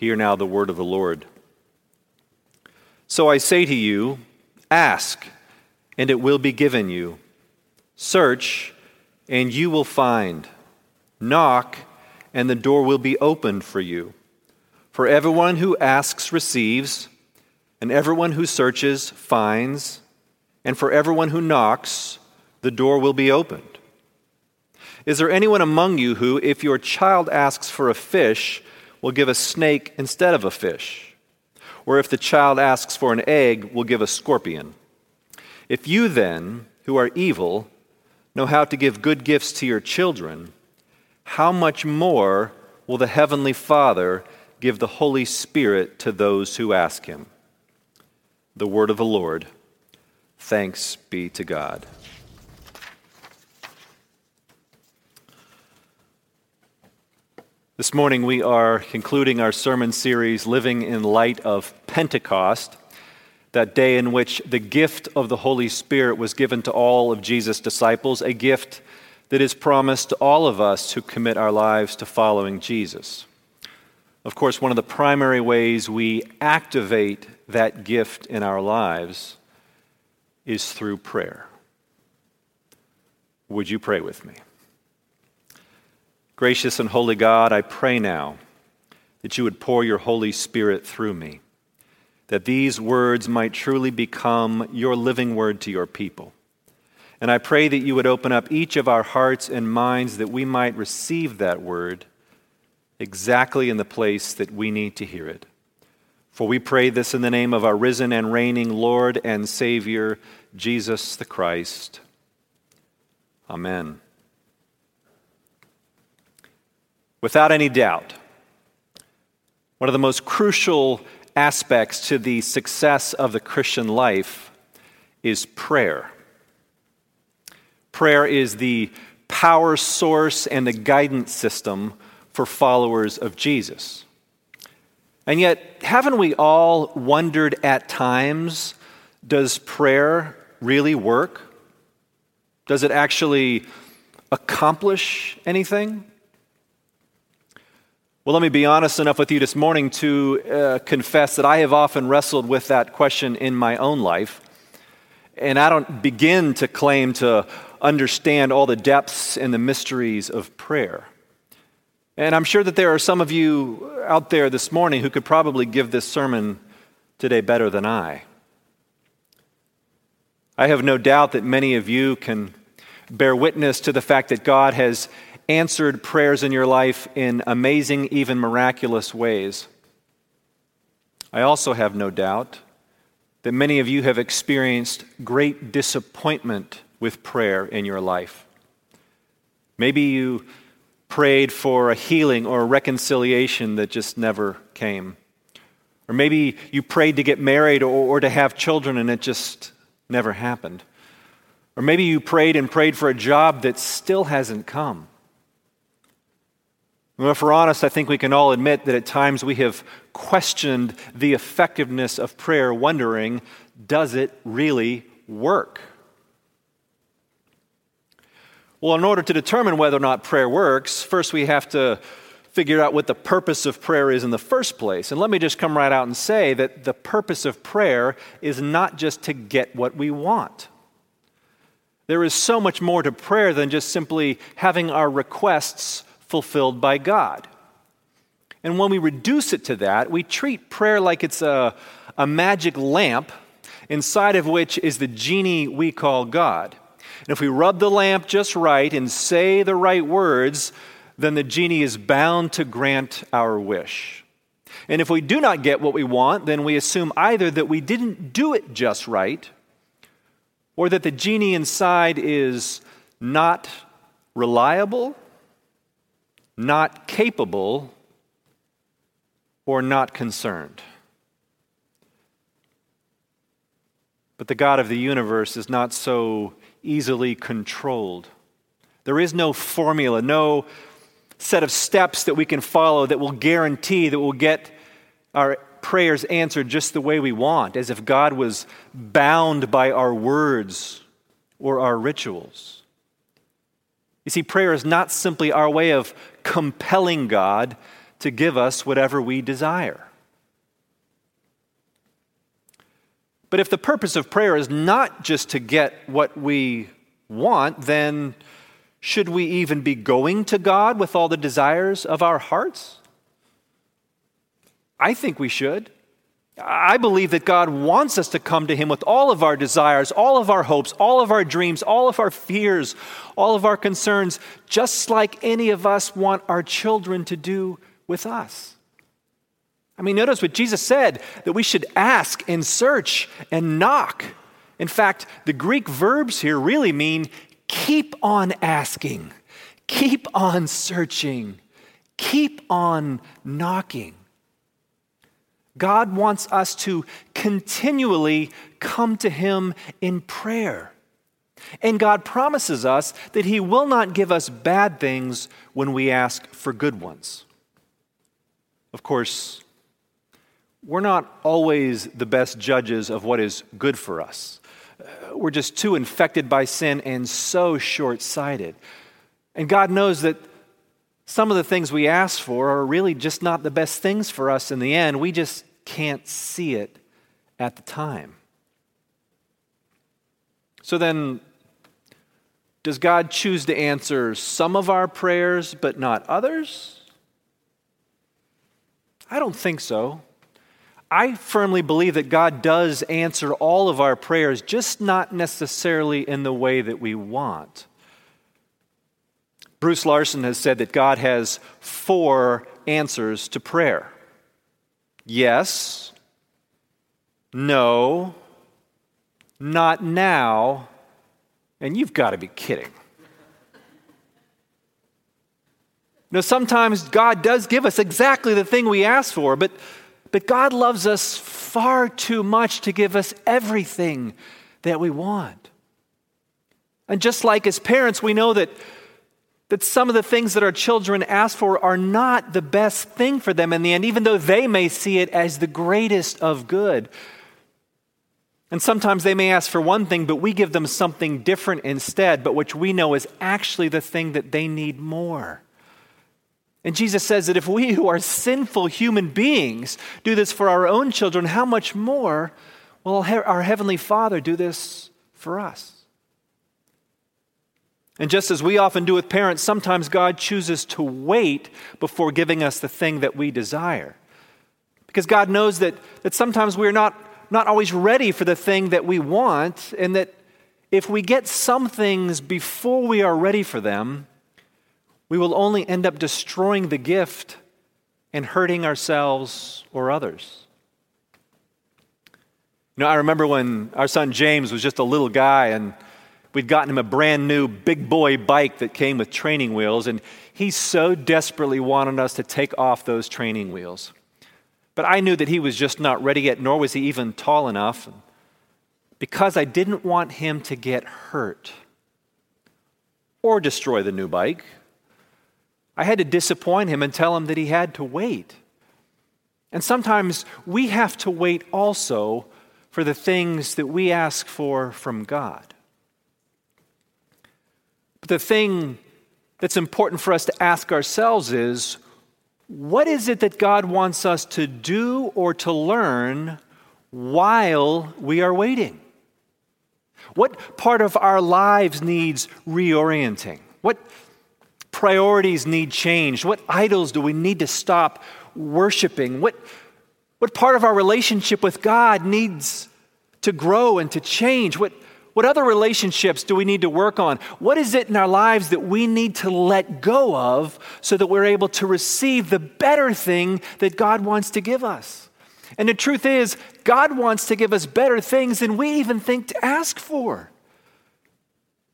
Hear now the word of the Lord. So I say to you, ask, and it will be given you. Search, and you will find. Knock, and the door will be opened for you. For everyone who asks receives, and everyone who searches finds, and for everyone who knocks, the door will be opened. Is there anyone among you who, if your child asks for a fish, will give a snake instead of a fish. Or if the child asks for an egg, will give a scorpion. If you then, who are evil, know how to give good gifts to your children, how much more will the Heavenly Father give the Holy Spirit to those who ask Him? The word of the Lord. Thanks be to God. This morning, we are concluding our sermon series, Living in Light of Pentecost, that day in which the gift of the Holy Spirit was given to all of Jesus' disciples, a gift that is promised to all of us who commit our lives to following Jesus. Of course, one of the primary ways we activate that gift in our lives is through prayer. Would you pray with me? Gracious and holy God, I pray now that you would pour your Holy Spirit through me, that these words might truly become your living word to your people. And I pray that you would open up each of our hearts and minds that we might receive that word exactly in the place that we need to hear it. For we pray this in the name of our risen and reigning Lord and Savior, Jesus the Christ. Amen. Without any doubt, one of the most crucial aspects to the success of the Christian life is prayer. Prayer is the power source and the guidance system for followers of Jesus. And yet, haven't we all wondered at times does prayer really work? Does it actually accomplish anything? Well, let me be honest enough with you this morning to uh, confess that I have often wrestled with that question in my own life. And I don't begin to claim to understand all the depths and the mysteries of prayer. And I'm sure that there are some of you out there this morning who could probably give this sermon today better than I. I have no doubt that many of you can bear witness to the fact that God has answered prayers in your life in amazing, even miraculous ways. I also have no doubt that many of you have experienced great disappointment with prayer in your life. Maybe you prayed for a healing or a reconciliation that just never came. Or maybe you prayed to get married or, or, to have children and it just never happened. Or maybe you prayed and prayed for a job that still hasn't come. Well, if we're honest, I think we can all admit that at times we have questioned the effectiveness of prayer, wondering, does it really work? Well, in order to determine whether or not prayer works, first we have to figure out what the purpose of prayer is in the first place. And let me just come right out and say that the purpose of prayer is not just to get what we want. There is so much more to prayer than just simply having our requests fulfilled by God. And when we reduce it to that, we treat prayer like it's a, a magic lamp inside of which is the genie we call God. And if we rub the lamp just right and say the right words, then the genie is bound to grant our wish. And if we do not get what we want, then we assume either that we didn't do it just right, or that the genie inside is not reliable not capable, or not concerned. But the God of the universe is not so easily controlled. There is no formula, no set of steps that we can follow that will guarantee that we'll get our prayers answered just the way we want, as if God was bound by our words or our rituals. You see, prayer is not simply our way of compelling God to give us whatever we desire. But if the purpose of prayer is not just to get what we want, then should we even be going to God with all the desires of our hearts? I think we should. I believe that God wants us to come to Him with all of our desires, all of our hopes, all of our dreams, all of our fears, all of our concerns, just like any of us want our children to do with us. I mean, notice what Jesus said that we should ask and search and knock. In fact, the Greek verbs here really mean keep on asking, keep on searching, keep on knocking. God wants us to continually come to Him in prayer. And God promises us that He will not give us bad things when we ask for good ones. Of course, we're not always the best judges of what is good for us. We're just too infected by sin and so short sighted. And God knows that some of the things we ask for are really just not the best things for us in the end. We just can't see it at the time. So then, does God choose to answer some of our prayers but not others? I don't think so. I firmly believe that God does answer all of our prayers, just not necessarily in the way that we want. Bruce Larson has said that God has four answers to prayer yes, no, not now, and you've got to be kidding. Now, sometimes God does give us exactly the thing we ask for, but, but God loves us far too much to give us everything that we want. And just like as parents, we know that that some of the things that our children ask for are not the best thing for them in the end, even though they may see it as the greatest of good. And sometimes they may ask for one thing, but we give them something different instead, but which we know is actually the thing that they need more. And Jesus says that if we who are sinful human beings do this for our own children, how much more will our Heavenly Father do this for us? And just as we often do with parents, sometimes God chooses to wait before giving us the thing that we desire. Because God knows that, that sometimes we're not, not always ready for the thing that we want, and that if we get some things before we are ready for them, we will only end up destroying the gift and hurting ourselves or others. You know, I remember when our son James was just a little guy and We'd gotten him a brand new big boy bike that came with training wheels, and he so desperately wanted us to take off those training wheels. But I knew that he was just not ready yet, nor was he even tall enough. Because I didn't want him to get hurt or destroy the new bike, I had to disappoint him and tell him that he had to wait. And sometimes we have to wait also for the things that we ask for from God. But the thing that's important for us to ask ourselves is what is it that God wants us to do or to learn while we are waiting? What part of our lives needs reorienting? What priorities need changed? What idols do we need to stop worshiping? What, what part of our relationship with God needs to grow and to change? What, what other relationships do we need to work on? What is it in our lives that we need to let go of so that we're able to receive the better thing that God wants to give us? And the truth is, God wants to give us better things than we even think to ask for.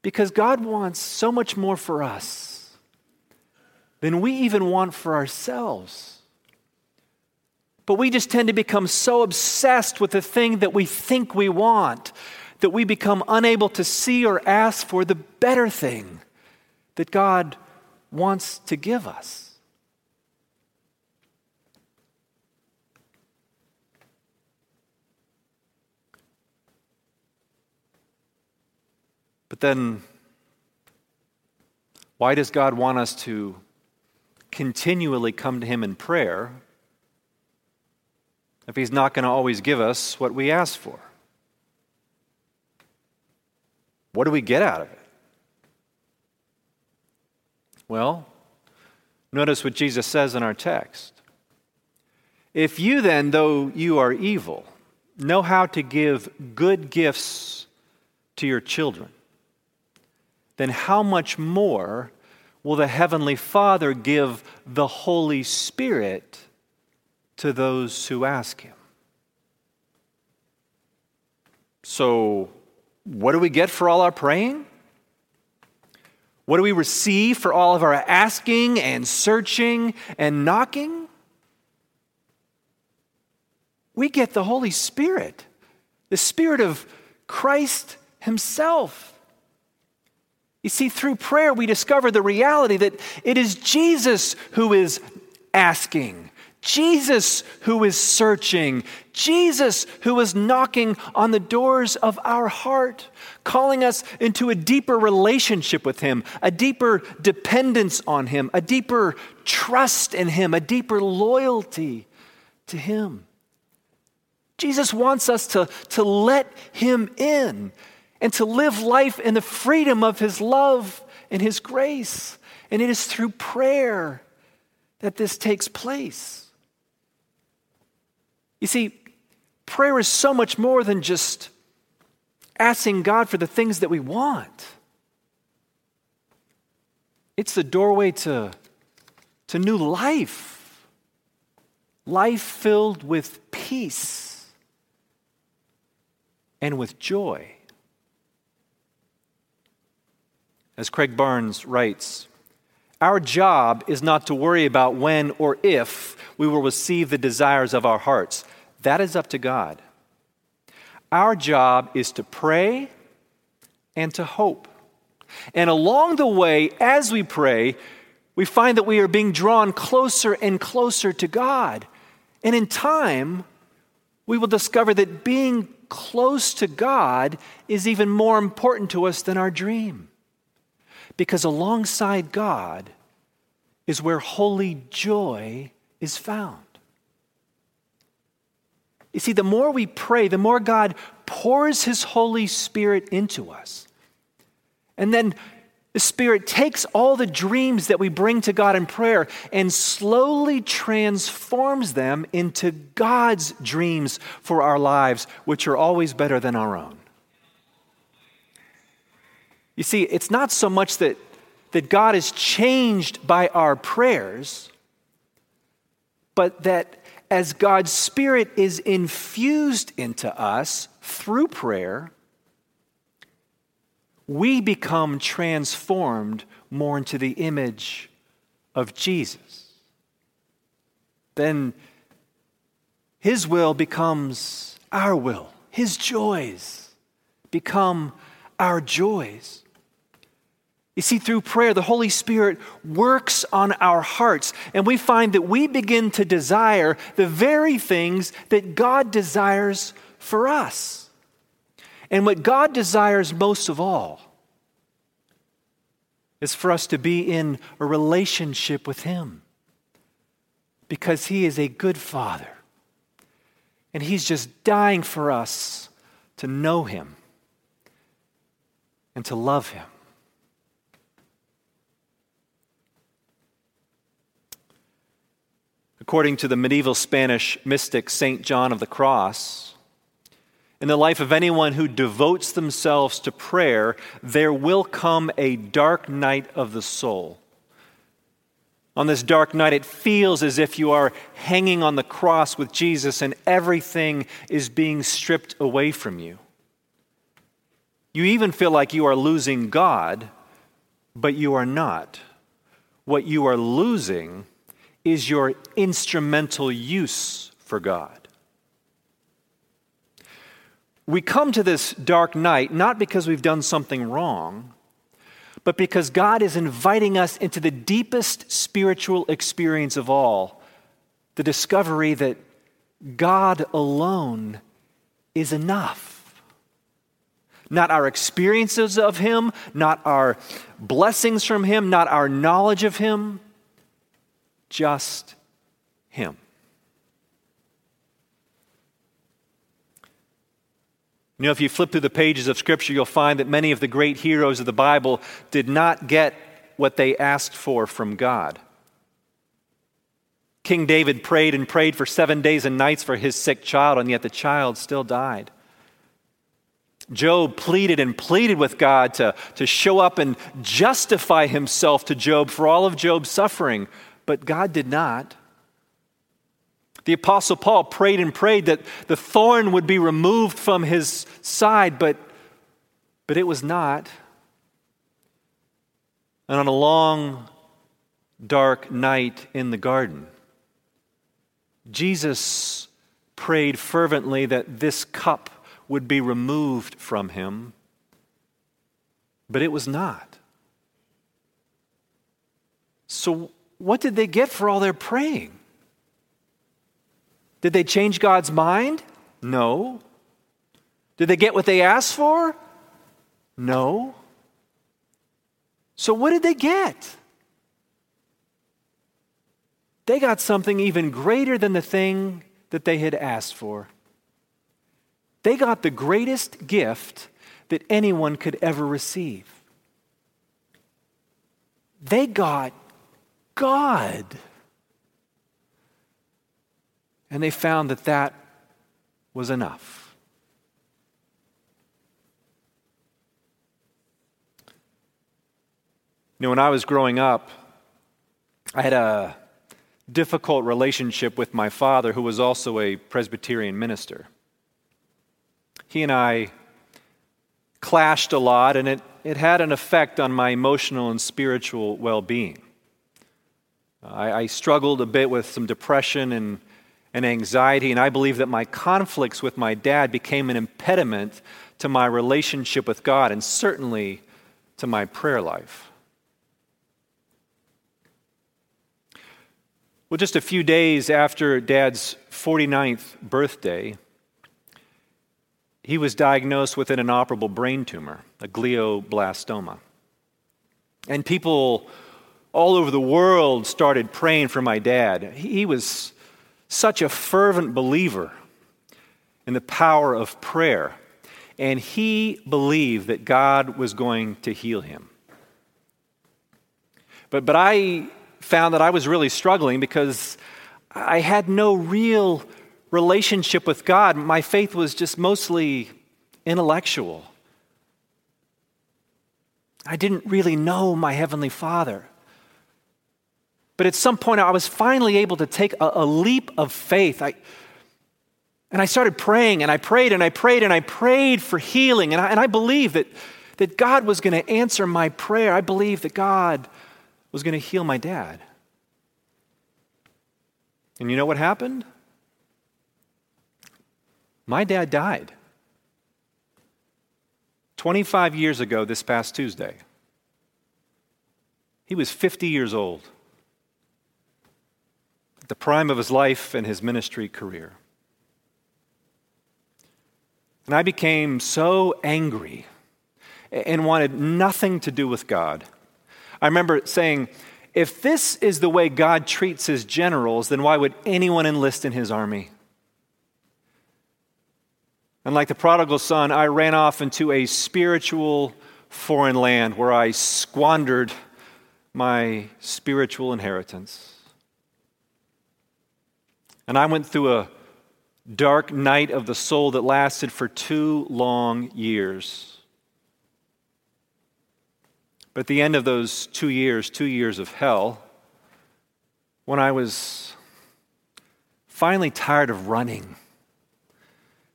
Because God wants so much more for us than we even want for ourselves. But we just tend to become so obsessed with the thing that we think we want that we become unable to see or ask for the better thing that God wants to give us. But then, why does God want us to continually come to Him in prayer if He's not going to always give us what we ask for? What do we get out of it? Well, notice what Jesus says in our text. If you then, though you are evil, know how to give good gifts to your children, then how much more will the Heavenly Father give the Holy Spirit to those who ask Him? So, what do we get for all our praying? What do we receive for all of our asking and searching and knocking? We get the Holy Spirit, the Spirit of Christ Himself. You see, through prayer, we discover the reality that it is Jesus who is asking, Jesus who is searching, Jesus who is knocking on the doors of our heart, calling us into a deeper relationship with Him, a deeper dependence on Him, a deeper trust in Him, a deeper loyalty to Him. Jesus wants us to, to let Him in and to live life in the freedom of His love and His grace. And it is through prayer that this takes place. You see, prayer is so much more than just asking God for the things that we want. It's the doorway to, to new life, life filled with peace and with joy. As Craig Barnes writes, our job is not to worry about when or if we will receive the desires of our hearts. That is up to God. Our job is to pray and to hope. And along the way, as we pray, we find that we are being drawn closer and closer to God. And in time, we will discover that being close to God is even more important to us than our dream. Because alongside God is where holy joy is found. You see, the more we pray, the more God pours His Holy Spirit into us. And then the Spirit takes all the dreams that we bring to God in prayer and slowly transforms them into God's dreams for our lives, which are always better than our own. You see, it's not so much that, that God is changed by our prayers, but that as God's Spirit is infused into us through prayer, we become transformed more into the image of Jesus. Then His will becomes our will, His joys become our joys. You see, through prayer, the Holy Spirit works on our hearts, and we find that we begin to desire the very things that God desires for us. And what God desires most of all is for us to be in a relationship with Him because He is a good Father. And He's just dying for us to know Him and to love Him. According to the medieval Spanish mystic St. John of the Cross, in the life of anyone who devotes themselves to prayer, there will come a dark night of the soul. On this dark night, it feels as if you are hanging on the cross with Jesus and everything is being stripped away from you. You even feel like you are losing God, but you are not. What you are losing is your instrumental use for God. We come to this dark night not because we've done something wrong, but because God is inviting us into the deepest spiritual experience of all the discovery that God alone is enough. Not our experiences of Him, not our blessings from Him, not our knowledge of Him, Just Him. You know, if you flip through the pages of Scripture, you'll find that many of the great heroes of the Bible did not get what they asked for from God. King David prayed and prayed for seven days and nights for his sick child, and yet the child still died. Job pleaded and pleaded with God to, to show up and justify himself to Job for all of Job's suffering, but God did not. The Apostle Paul prayed and prayed that the thorn would be removed from his side, but, but it was not. And on a long, dark night in the garden, Jesus prayed fervently that this cup would be removed from him, but it was not. So, what did they get for all their praying? Did they change God's mind? No. Did they get what they asked for? No. So, what did they get? They got something even greater than the thing that they had asked for. They got the greatest gift that anyone could ever receive. They got God. And they found that that was enough. You know, when I was growing up, I had a difficult relationship with my father, who was also a Presbyterian minister. He and I clashed a lot, and it, it had an effect on my emotional and spiritual well being. I, I, struggled a bit with some depression and, and anxiety, and I believe that my conflicts with my dad became an impediment to my relationship with God and certainly to my prayer life. Well, just a few days after Dad's 49th birthday, he was diagnosed with an inoperable brain tumor, a glioblastoma. And people all over the world started praying for my dad. He was such a fervent believer in the power of prayer, and he believed that God was going to heal him. But, but I found that I was really struggling because I had no real relationship with God. My faith was just mostly intellectual. I didn't really know my Heavenly Father. But at some point, I was finally able to take a, a leap of faith. I, and I started praying, and I prayed, and I prayed, and I prayed for healing. And I, and I believed that, that God was going to answer my prayer. I believed that God was going to heal my dad. And you know what happened? My dad died 25 years ago this past Tuesday. He was 50 years old, at the prime of his life and his ministry career. And I became so angry and wanted nothing to do with God I remember saying, if this is the way God treats his generals, then why would anyone enlist in his army? And like the prodigal son, I ran off into a spiritual foreign land where I squandered my spiritual inheritance. And I went through a dark night of the soul that lasted for two long years. But at the end of those two years, two years of hell, when I was finally tired of running,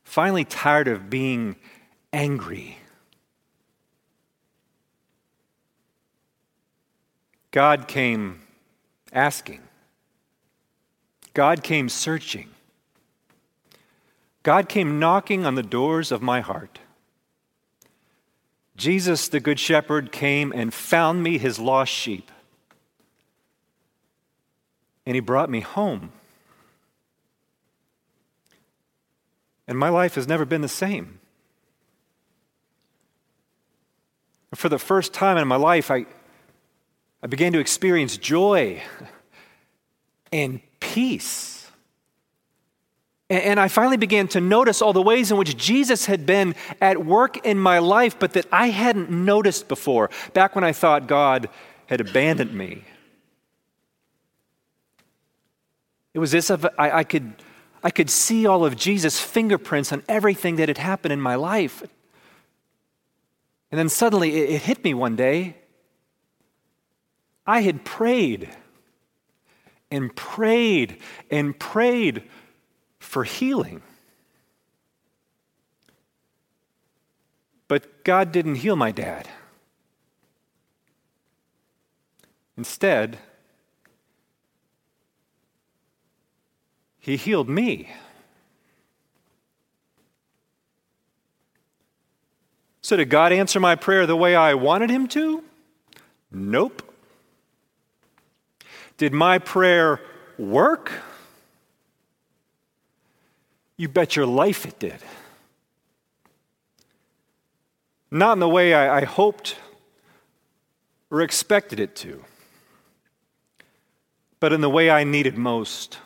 finally tired of being angry, God came asking. God came searching. God came knocking on the doors of my heart. Jesus, the Good Shepherd, came and found me, his lost sheep. And he brought me home. And my life has never been the same. For the first time in my life, I, I began to experience joy and peace. And I finally began to notice all the ways in which Jesus had been at work in my life, but that I hadn't noticed before, back when I thought God had abandoned me. It was this if I, I, could, I could see all of Jesus' fingerprints on everything that had happened in my life. And then suddenly it, it hit me one day. I had prayed and prayed and prayed for healing. But God didn't heal my dad. Instead, He healed me. So, did God answer my prayer the way I wanted Him to? Nope. Did my prayer work? You bet your life it did. Not in the way I, I hoped or expected it to, but in the way I needed most.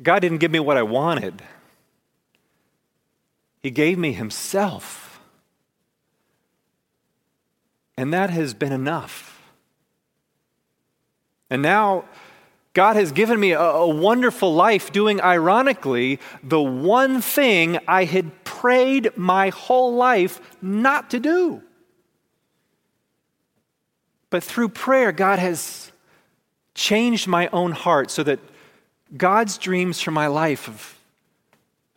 God didn't give me what I wanted, He gave me Himself. And that has been enough. And now, God has given me a, a, wonderful life doing, ironically, the one thing I had prayed my whole life not to do. But through prayer, God has changed my own heart so that God's dreams for my life have,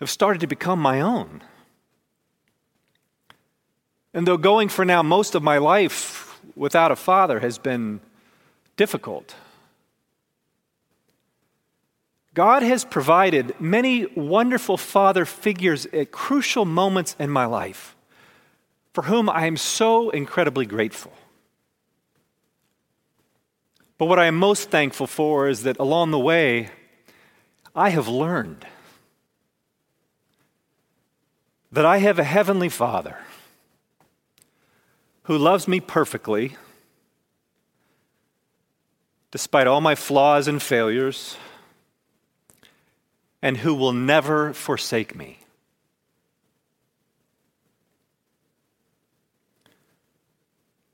have started to become my own. And though going for now most of my life without a father has been difficult, God has provided many wonderful father figures at crucial moments in my life for whom I am so incredibly grateful. But what I am most thankful for is that along the way, I have learned that I have a heavenly Father who loves me perfectly, despite all my flaws and failures and who will never forsake me.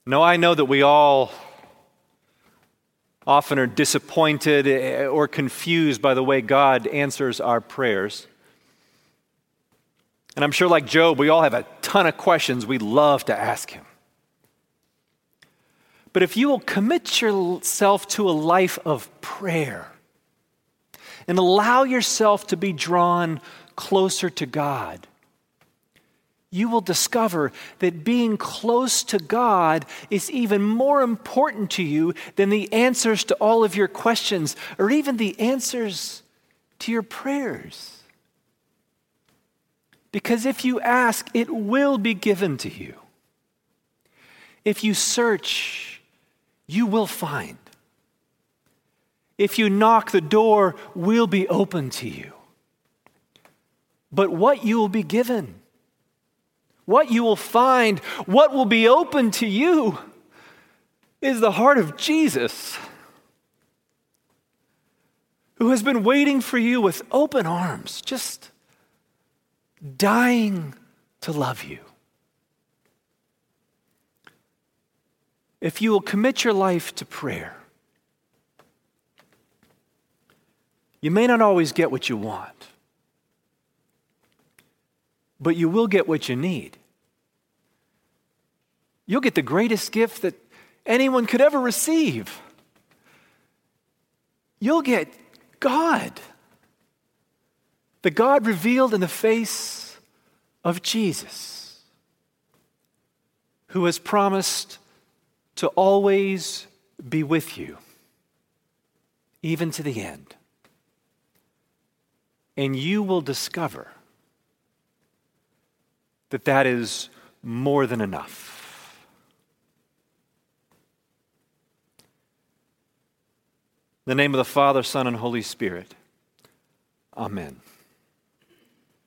No, I know that we all often are disappointed eh, or confused by the way God answers our prayers. And I'm sure, like Job, we all have a ton of questions we love to ask him. But if you will commit yourself to a life of prayer, and allow yourself to be drawn closer to God, you will discover that being close to God is even more important to you than the answers to all of your questions or even the answers to your prayers. Because if you ask, it will be given to you. If you search, you will find. If you knock, the door will be open to you. But what you will be given, what you will find, what will be open to you is the heart of Jesus, who has been waiting for you with open arms, just dying to love you. If you will commit your life to prayer, You may not always get what you want, but you will get what you need. You'll get the greatest gift that anyone could ever receive. You'll get God, the God revealed in the face of Jesus, who has promised to always be with you, even to the end and you will discover that that is more than enough. In the name of the Father, Son, and Holy Spirit. Amen.